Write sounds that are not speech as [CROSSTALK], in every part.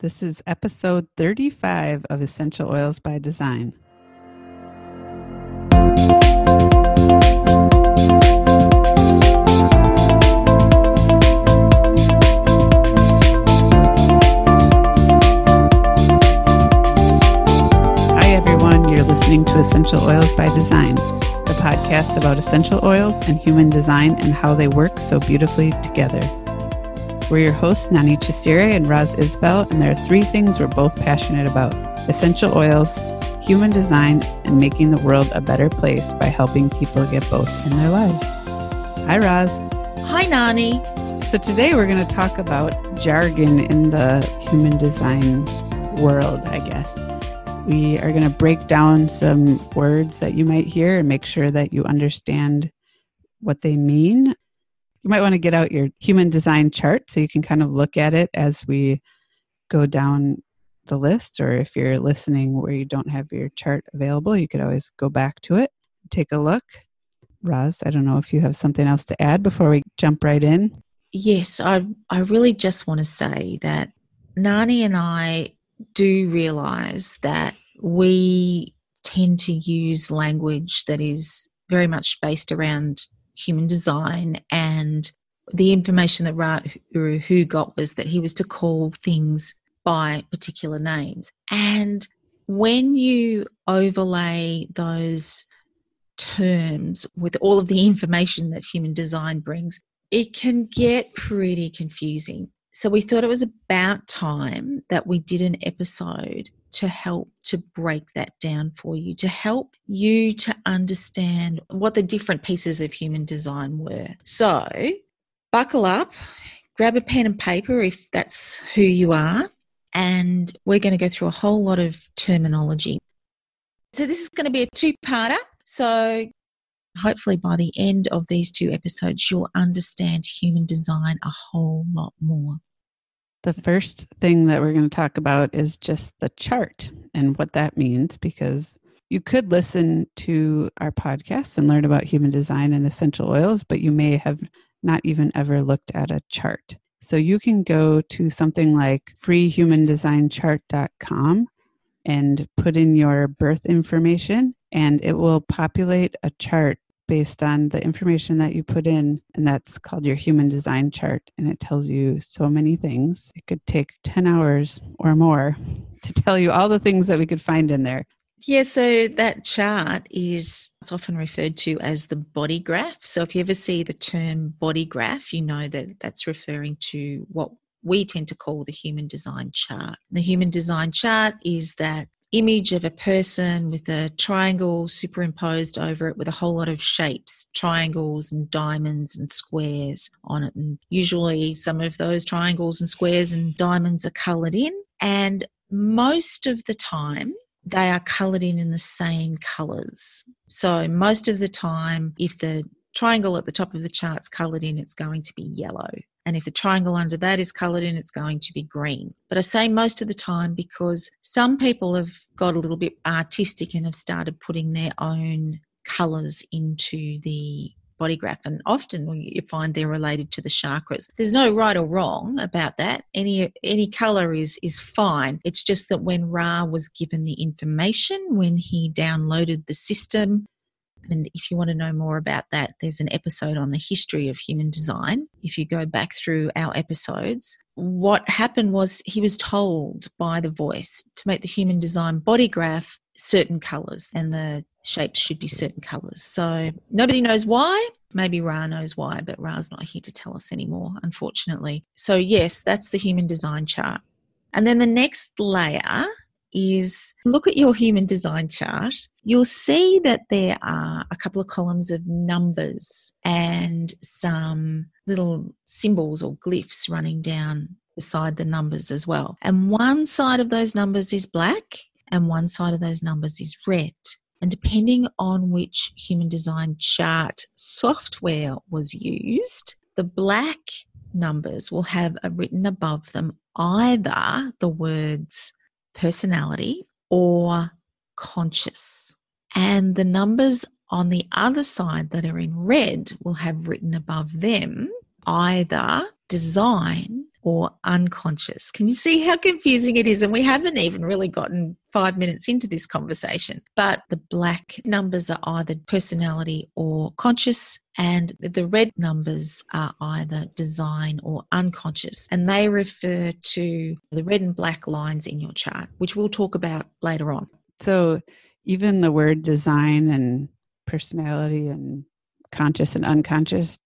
This is episode 35 of Essential Oils by Design. Hi, everyone. You're listening to Essential Oils by Design, the podcast about essential oils and human design and how they work so beautifully together. We're your hosts, Nani Chisire and Roz Isbell, and there are three things we're both passionate about essential oils, human design, and making the world a better place by helping people get both in their lives. Hi, Roz. Hi, Nani. So, today we're going to talk about jargon in the human design world, I guess. We are going to break down some words that you might hear and make sure that you understand what they mean. You might want to get out your human design chart so you can kind of look at it as we go down the list. Or if you're listening where you don't have your chart available, you could always go back to it, take a look. Roz, I don't know if you have something else to add before we jump right in. Yes, I, I really just want to say that Nani and I do realize that we tend to use language that is very much based around human design and the information that Ra Uru got was that he was to call things by particular names. And when you overlay those terms with all of the information that human design brings, it can get pretty confusing. So we thought it was about time that we did an episode to help to break that down for you, to help you to understand what the different pieces of human design were. So buckle up, grab a pen and paper if that's who you are, and we're going to go through a whole lot of terminology. So this is going to be a two parter. So hopefully by the end of these two episodes, you'll understand human design a whole lot more. The first thing that we're going to talk about is just the chart and what that means because you could listen to our podcast and learn about human design and essential oils, but you may have not even ever looked at a chart. So you can go to something like freehumandesignchart.com and put in your birth information, and it will populate a chart based on the information that you put in, and that's called your human design chart. And it tells you so many things. It could take 10 hours or more [LAUGHS] to tell you all the things that we could find in there. Yeah, so that chart is it's often referred to as the body graph. So if you ever see the term body graph, you know that that's referring to what we tend to call the human design chart. The human design chart is that image of a person with a triangle superimposed over it with a whole lot of shapes, triangles and diamonds and squares on it. And usually some of those triangles and squares and diamonds are coloured in. And most of the time, they are coloured in in the same colours. So most of the time, if the triangle at the top of the chart's coloured in, it's going to be yellow. And if the triangle under that is coloured in, it's going to be green. But I say most of the time because some people have got a little bit artistic and have started putting their own colours into the body graph and often you find they're related to the chakras. There's no right or wrong about that. Any any color is is fine. It's just that when ra was given the information when he downloaded the system and if you want to know more about that, there's an episode on the history of human design. If you go back through our episodes, what happened was he was told by the voice to make the human design body graph certain colors and the shapes should be certain colors. So nobody knows why. Maybe Ra knows why, but Ra's not here to tell us anymore, unfortunately. So, yes, that's the human design chart. And then the next layer is look at your human design chart, you'll see that there are a couple of columns of numbers and some little symbols or glyphs running down beside the numbers as well. And one side of those numbers is black and one side of those numbers is red. And depending on which human design chart software was used, the black numbers will have a written above them either the words personality or conscious. And the numbers on the other side that are in red will have written above them either design or unconscious. Can you see how confusing it is? And we haven't even really gotten five minutes into this conversation. But the black numbers are either personality or conscious, and the red numbers are either design or unconscious. And they refer to the red and black lines in your chart, which we'll talk about later on. So even the word design and personality and conscious and unconscious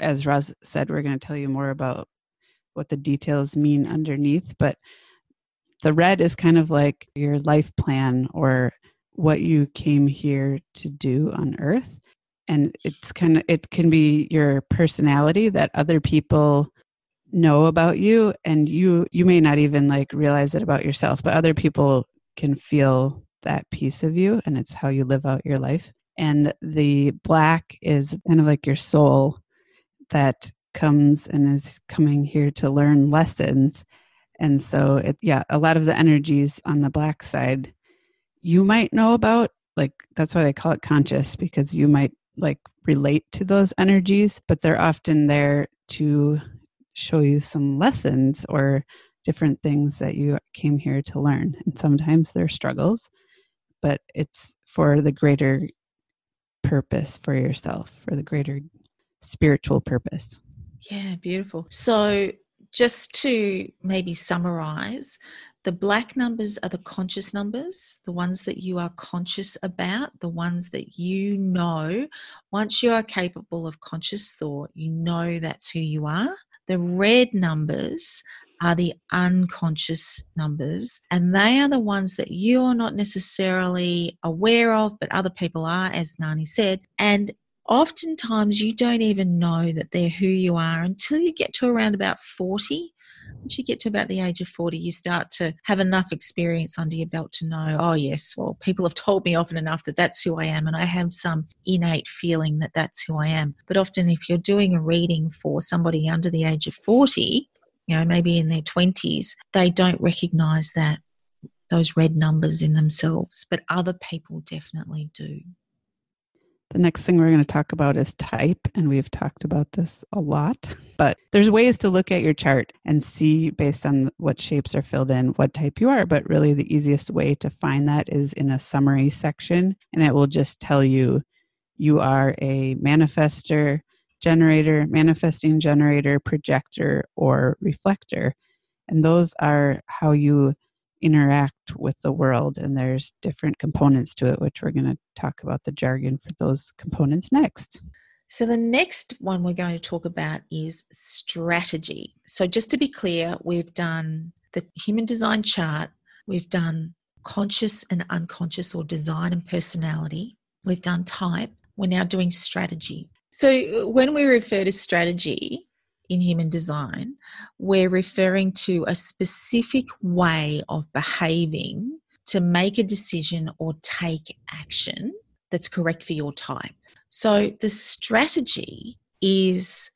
as Roz said, we're going to tell you more about what the details mean underneath. But the red is kind of like your life plan or what you came here to do on earth. And it's kind of, it can be your personality that other people know about you and you you may not even like realize it about yourself but other people can feel that piece of you and it's how you live out your life and the black is kind of like your soul that comes and is coming here to learn lessons. And so, it, yeah, a lot of the energies on the black side you might know about. Like, that's why they call it conscious because you might like relate to those energies, but they're often there to show you some lessons or different things that you came here to learn. And sometimes they're struggles, but it's for the greater purpose for yourself, for the greater spiritual purpose. Yeah, beautiful. So, just to maybe summarize, the black numbers are the conscious numbers, the ones that you are conscious about, the ones that you know. Once you are capable of conscious thought, you know that's who you are. The red numbers are the unconscious numbers, and they are the ones that you're not necessarily aware of, but other people are, as Nani said. And oftentimes you don't even know that they're who you are until you get to around about 40 once you get to about the age of 40 you start to have enough experience under your belt to know oh yes well people have told me often enough that that's who i am and i have some innate feeling that that's who i am. But often if you're doing a reading for somebody under the age of 40 you know maybe in their 20s they don't recognize that those red numbers in themselves but other people definitely do the next thing we're going to talk about is type, and we've talked about this a lot. [LAUGHS] But there's ways to look at your chart and see based on what shapes are filled in what type you are. But really, the easiest way to find that is in a summary section, and it will just tell you you are a manifester, generator, manifesting generator, projector, or reflector. And those are how you interact with the world and there's different components to it which we're going to talk about the jargon for those components next. So the next one we're going to talk about is strategy. So just to be clear we've done the human design chart we've done conscious and unconscious or design and personality we've done type we're now doing strategy. So when we refer to strategy in human design, we're referring to a specific way of behaving to make a decision or take action that's correct for your type. So the strategy is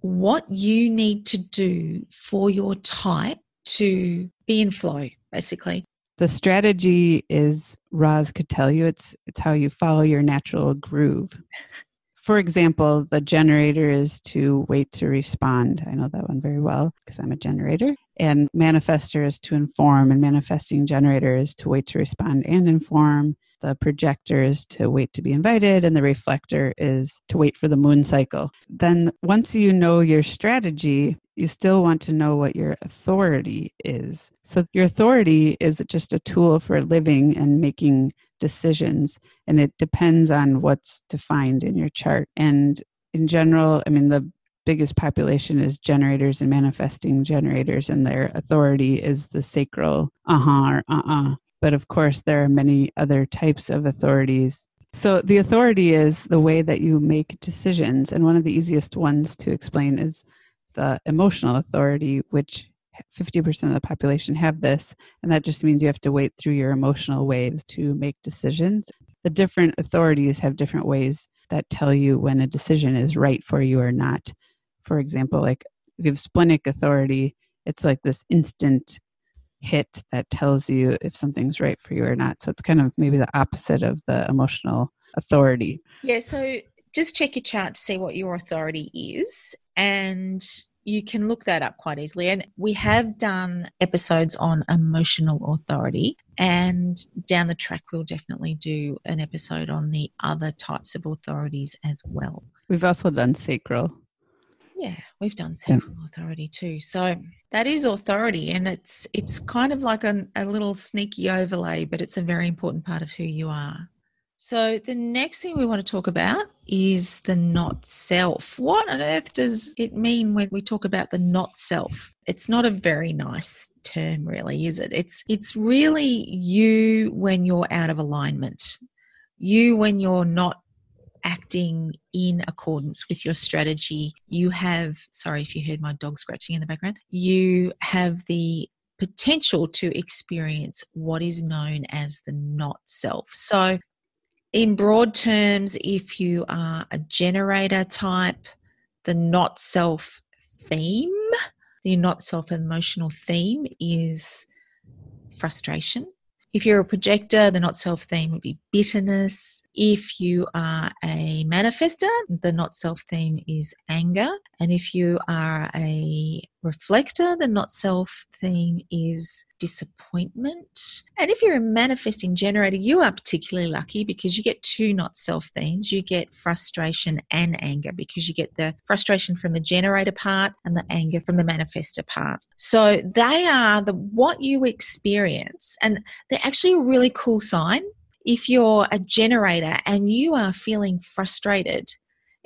what you need to do for your type to be in flow, basically. The strategy is Roz could tell you it's it's how you follow your natural groove. For example, the generator is to wait to respond. I know that one very well because I'm a generator. And manifester is to inform, and manifesting generator is to wait to respond and inform. The projector is to wait to be invited, and the reflector is to wait for the moon cycle. Then, once you know your strategy, you still want to know what your authority is. So, your authority is just a tool for living and making decisions and it depends on what's defined in your chart. And in general i mean the biggest population is generators and manifesting generators and their authority is the sacral uh-huh or uh-uh. But of course there are many other types of authorities. So the authority is the way that you make decisions and one of the easiest ones to explain is the emotional authority which 50% of the population have this, and that just means you have to wait through your emotional waves to make decisions. The different authorities have different ways that tell you when a decision is right for you or not. For example, like if you have splenic authority, it's like this instant hit that tells you if something's right for you or not. So it's kind of maybe the opposite of the emotional authority. Yeah, so just check your chart to see what your authority is and you can look that up quite easily. And we have done episodes on emotional authority. And down the track, we'll definitely do an episode on the other types of authorities as well. We've also done sacral. Yeah, we've done sacral yeah. authority too. So that is authority, and it's it's kind of like a, a little sneaky overlay, but it's a very important part of who you are. So, the next thing we want to talk about is the not self. What on earth does it mean when we talk about the not self? It's not a very nice term really, is it? It's it's really you when you're out of alignment. You when you're not acting in accordance with your strategy. You have sorry if you heard my dog scratching in the background. You have the potential to experience what is known as the not self. So, in broad terms, if you are a generator type, the not self theme, the not self emotional theme is frustration. If you're a projector, the not self theme would be bitterness. If you are a manifester, the not self theme is anger. And if you are a reflector, the not self theme is disappointment. And if you're a manifesting generator, you are particularly lucky because you get two not self themes. You get frustration and anger because you get the frustration from the generator part and the anger from the manifester part. So they are the what you experience and they're actually a really cool sign if you're a generator and you are feeling frustrated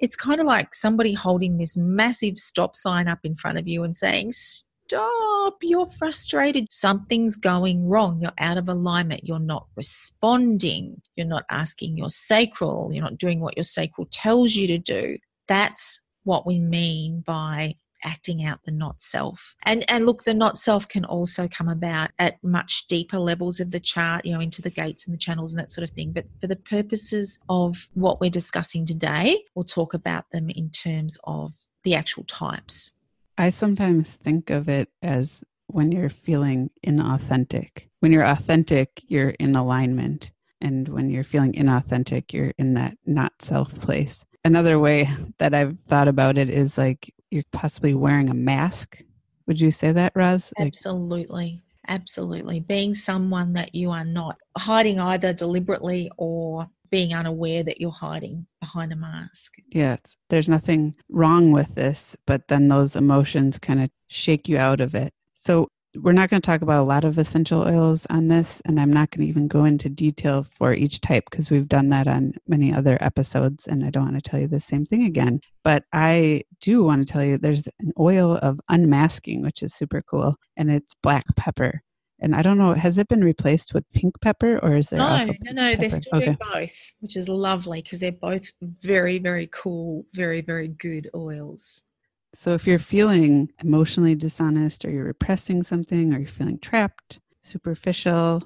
it's kind of like somebody holding this massive stop sign up in front of you and saying, Stop, you're frustrated. Something's going wrong. You're out of alignment. You're not responding. You're not asking your sacral. You're not doing what your sacral tells you to do. That's what we mean by acting out the not self. And and look, the not self can also come about at much deeper levels of the chart, you know, into the gates and the channels and that sort of thing. But for the purposes of what we're discussing today, we'll talk about them in terms of the actual types. I sometimes think of it as when you're feeling inauthentic. When you're authentic, you're in alignment. And when you're feeling inauthentic, you're in that not self place. Another way [LAUGHS] that I've thought about it is like you're possibly wearing a mask. Would you say that, Roz? Absolutely. Absolutely. Being someone that you are not hiding either deliberately or being unaware that you're hiding behind a mask. Yes. There's nothing wrong with this, but then those emotions kind of shake you out of it. So we're not going to talk about a lot of essential oils on this, and I'm not going to even go into detail for each type because we've done that on many other episodes, and I don't want to tell you the same thing again. But I do want to tell you there's an oil of unmasking, which is super cool, and it's black pepper. And I don't know, has it been replaced with pink pepper or is there no, also no, no, they're still okay. doing both, which is lovely because they're both very, very cool, very, very good oils. So if you're feeling emotionally dishonest or you're repressing something or you're feeling trapped, superficial,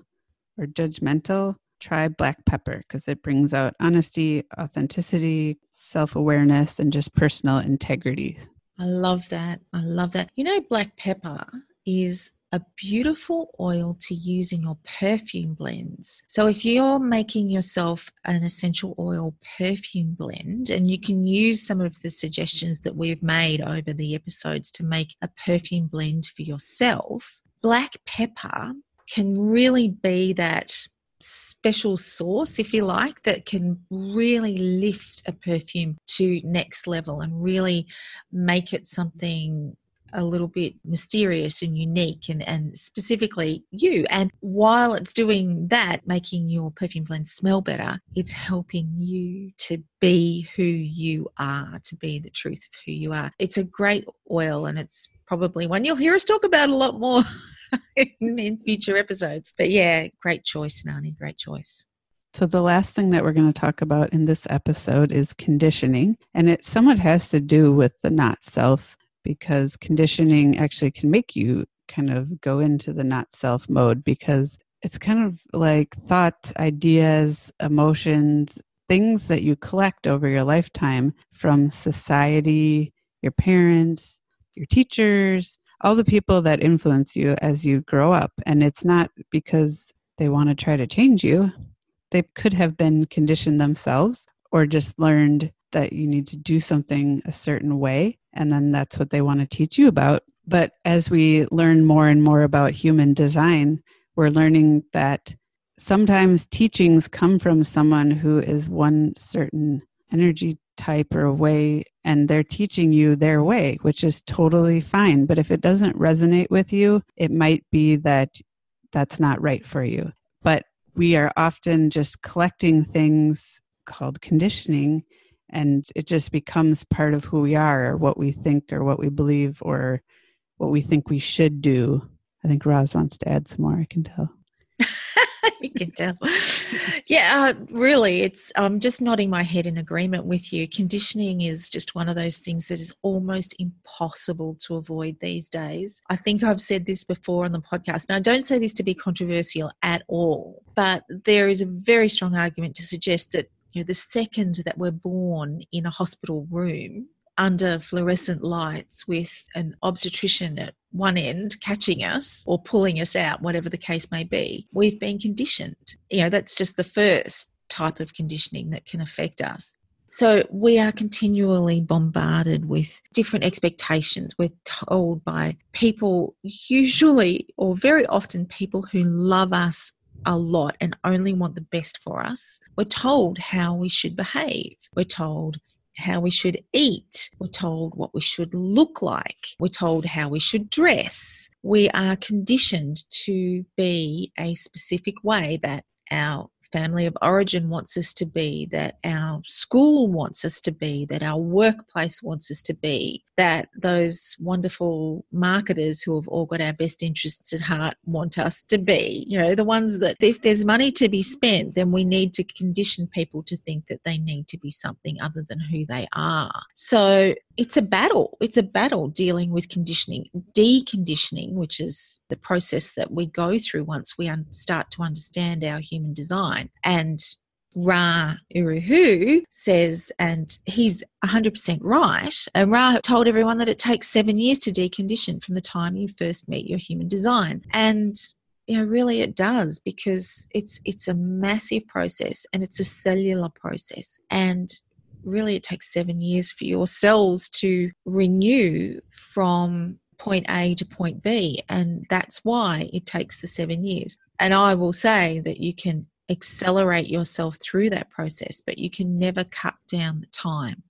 or judgmental, try black pepper because it brings out honesty, authenticity, self awareness, and just personal integrity. I love that. I love that. You know, black pepper is a beautiful oil to use in your perfume blends. So, if you're making yourself an essential oil perfume blend, and you can use some of the suggestions that we've made over the episodes to make a perfume blend for yourself, black pepper can really be that special sauce, if you like, that can really lift a perfume to next level and really make it something a little bit mysterious and unique and, and specifically you. And while it's doing that, making your perfume blend smell better, it's helping you to be who you are, to be the truth of who you are. It's a great oil and it's probably one you'll hear us talk about a lot more [LAUGHS] in, in future episodes. But yeah, great choice, Nani. Great choice. So, the last thing that we're going to talk about in this episode is conditioning, and it somewhat has to do with the not self because conditioning actually can make you kind of go into the not self mode because it's kind of like thoughts, ideas, emotions, things that you collect over your lifetime from society, your parents, your teachers, all the people that influence you as you grow up. And it's not because they want to try to change you, they could have been conditioned themselves or just learned that you need to do something a certain way. And then that's what they want to teach you about. But as we learn more and more about human design, we're learning that sometimes teachings come from someone who is one certain energy type or way and they're teaching you their way which is totally fine but if it doesn't resonate with you it might be that that's not right for you but we are often just collecting things called conditioning and it just becomes part of who we are or what we think or what we believe or what we think we should do i think roz wants to add some more i can tell [LAUGHS] you can tell. Yeah, uh, really, it's I'm just nodding my head in agreement with you. Conditioning is just one of those things that is almost impossible to avoid these days. I think I've said this before on the podcast. Now, I don't say this to be controversial at all, but there is a very strong argument to suggest that know, the second that we're born in a hospital room, under fluorescent lights with an obstetrician at one end catching us or pulling us out, whatever the case may be, we've been conditioned. You know, that's just the first type of conditioning that can affect us. So we are continually bombarded with different expectations. We're told by people, usually or very often, people who love us a lot and only want the best for us. We're told how we should behave. We're told how we should eat. We're told what we should look like. We're told how we should dress. We are conditioned to be a specific way that our family of origin wants us to be, that our school wants us to be, that our workplace wants us to be, that those wonderful marketers who have all got our best interests at heart want us to be. You know, the ones that if there's money to be spent, then we need to condition people to think that they need to be something other than who they are. So it's a battle. It's a battle dealing with conditioning, deconditioning, which is the process that we go through once we un- start to understand our human design. And Ra Uru Hu says, and he's 100% right. And Ra told everyone that it takes seven years to decondition from the time you first meet your human design. And you know really it does because it's it's a massive process and it's a cellular process and really it takes seven years for your cells to renew from point A to point B. And that's why it takes the seven years. And I will say that you can accelerate yourself through that process, but you can never cut down the time.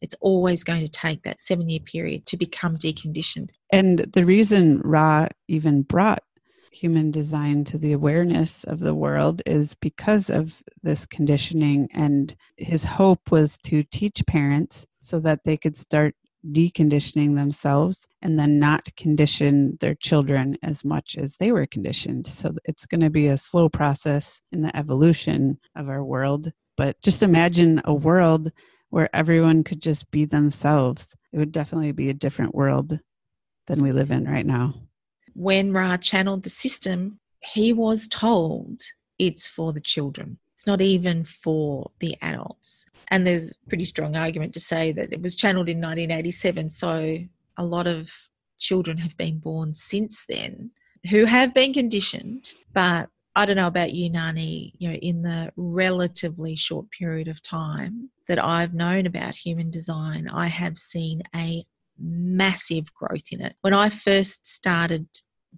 It's always going to take that seven year period to become deconditioned. And the reason Ra even brought human design to the awareness of the world is because of this conditioning. And his hope was to teach parents so that they could start deconditioning themselves and then not condition their children as much as they were conditioned. So it's going to be a slow process in the evolution of our world. But just imagine a world where everyone could just be themselves. It would definitely be a different world than we live in right now. When Ra channeled the system, he was told it's for the children. It's not even for the adults. And there's pretty strong argument to say that it was channeled in 1987. So a lot of children have been born since then who have been conditioned, but I don't know about you, Nani, you know, in the relatively short period of time that I've known about human design, I have seen a massive growth in it. When I first started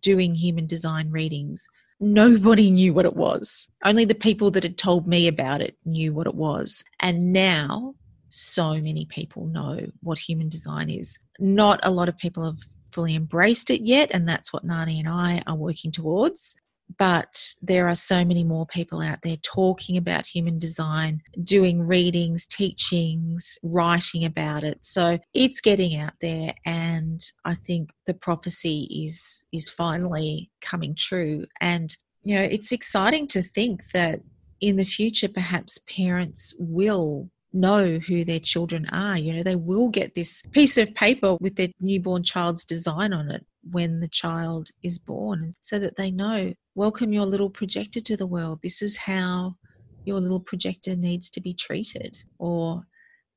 doing human design readings, nobody knew what it was. Only the people that had told me about it knew what it was. And now, so many people know what human design is. Not a lot of people have fully embraced it yet, and that's what Nani and I are working towards but there are so many more people out there talking about human design, doing readings, teachings, writing about it. So it's getting out there and I think the prophecy is is finally coming true and you know it's exciting to think that in the future perhaps parents will know who their children are. You know, they will get this piece of paper with their newborn child's design on it when the child is born so that they know welcome your little projector to the world. This is how your little projector needs to be treated. Or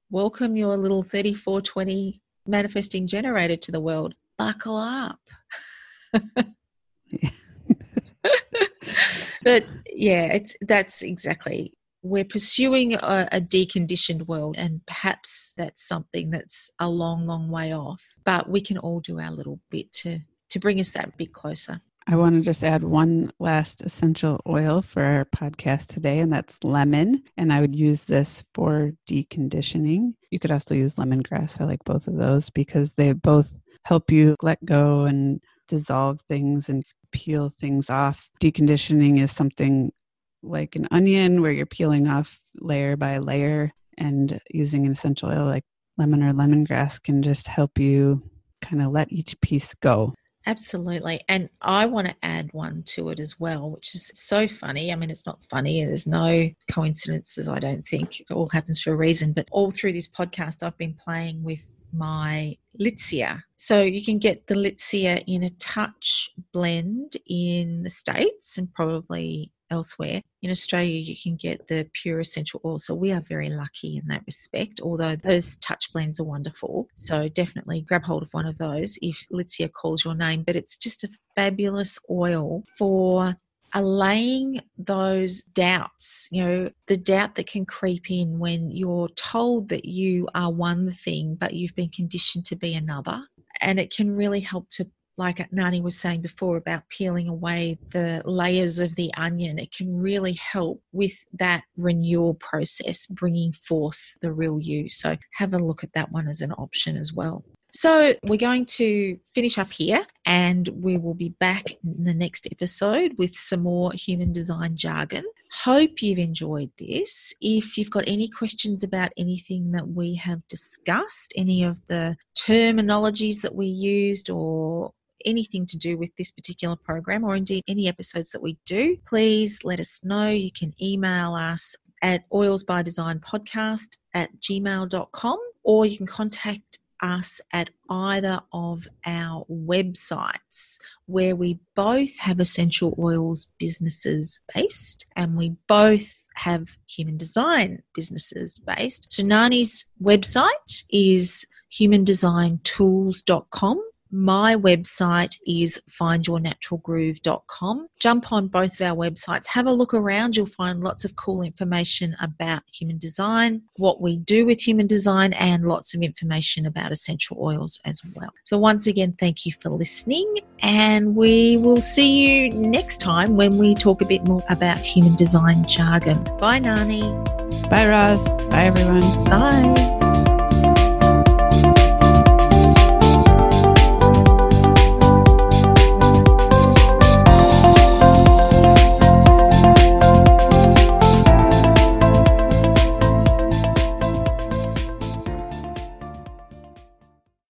welcome your little 3420 manifesting generator to the world. Buckle up. [LAUGHS] [LAUGHS] But yeah it's that's exactly we're pursuing a, a, deconditioned world, and perhaps that's something that's a long, long way off. But we can all do our little bit to to bring us that bit closer. I want to just add one last essential oil for our podcast today, and that's lemon. And I would use this for deconditioning. You could also use lemongrass. I like both of those because they both help you let go and dissolve things and peel things off. Deconditioning is something like an onion where you're peeling off layer by layer, and using an essential oil like lemon or lemongrass can just help you kind of let each piece go. Absolutely. And I want to add one to it as well, which is so funny. I mean, it's not funny. There's no coincidences, I don't think. It all happens for a reason. But all through this podcast, I've been playing with my Litsea. So you can get the Litsea in a touch blend in the States and probably elsewhere. In Australia, you can get the pure essential oil. So we are very lucky in that respect, although those touch blends are wonderful. So definitely grab hold of one of those if Litsea calls your name. But it's just a fabulous oil for allaying those doubts, you know, the doubt that can creep in when you're told that you are one thing, but you've been conditioned to be another. And it can really help to like Nani was saying before about peeling away the layers of the onion, it can really help with that renewal process, bringing forth the real you. So have a look at that one as an option as well. So we're going to finish up here and we will be back in the next episode with some more human design jargon. Hope you've enjoyed this. If you've got any questions about anything that we have discussed, any of the terminologies that we used or anything to do with this particular program or indeed any episodes that we do, please let us know. You can email us at oils by design podcast at gmail.com or you can contact us at either of our websites where we both have essential oils businesses based and we both have human design businesses based. So Nani's website is humandesignTools.com my website is findyournaturalgroove.com. Jump on both of our websites, have a look around. You'll find lots of cool information about human design, what we do with human design, and lots of information about essential oils as well. So, once again, thank you for listening, and we will see you next time when we talk a bit more about human design jargon. Bye, Nani. Bye, Roz. Bye, everyone. Bye.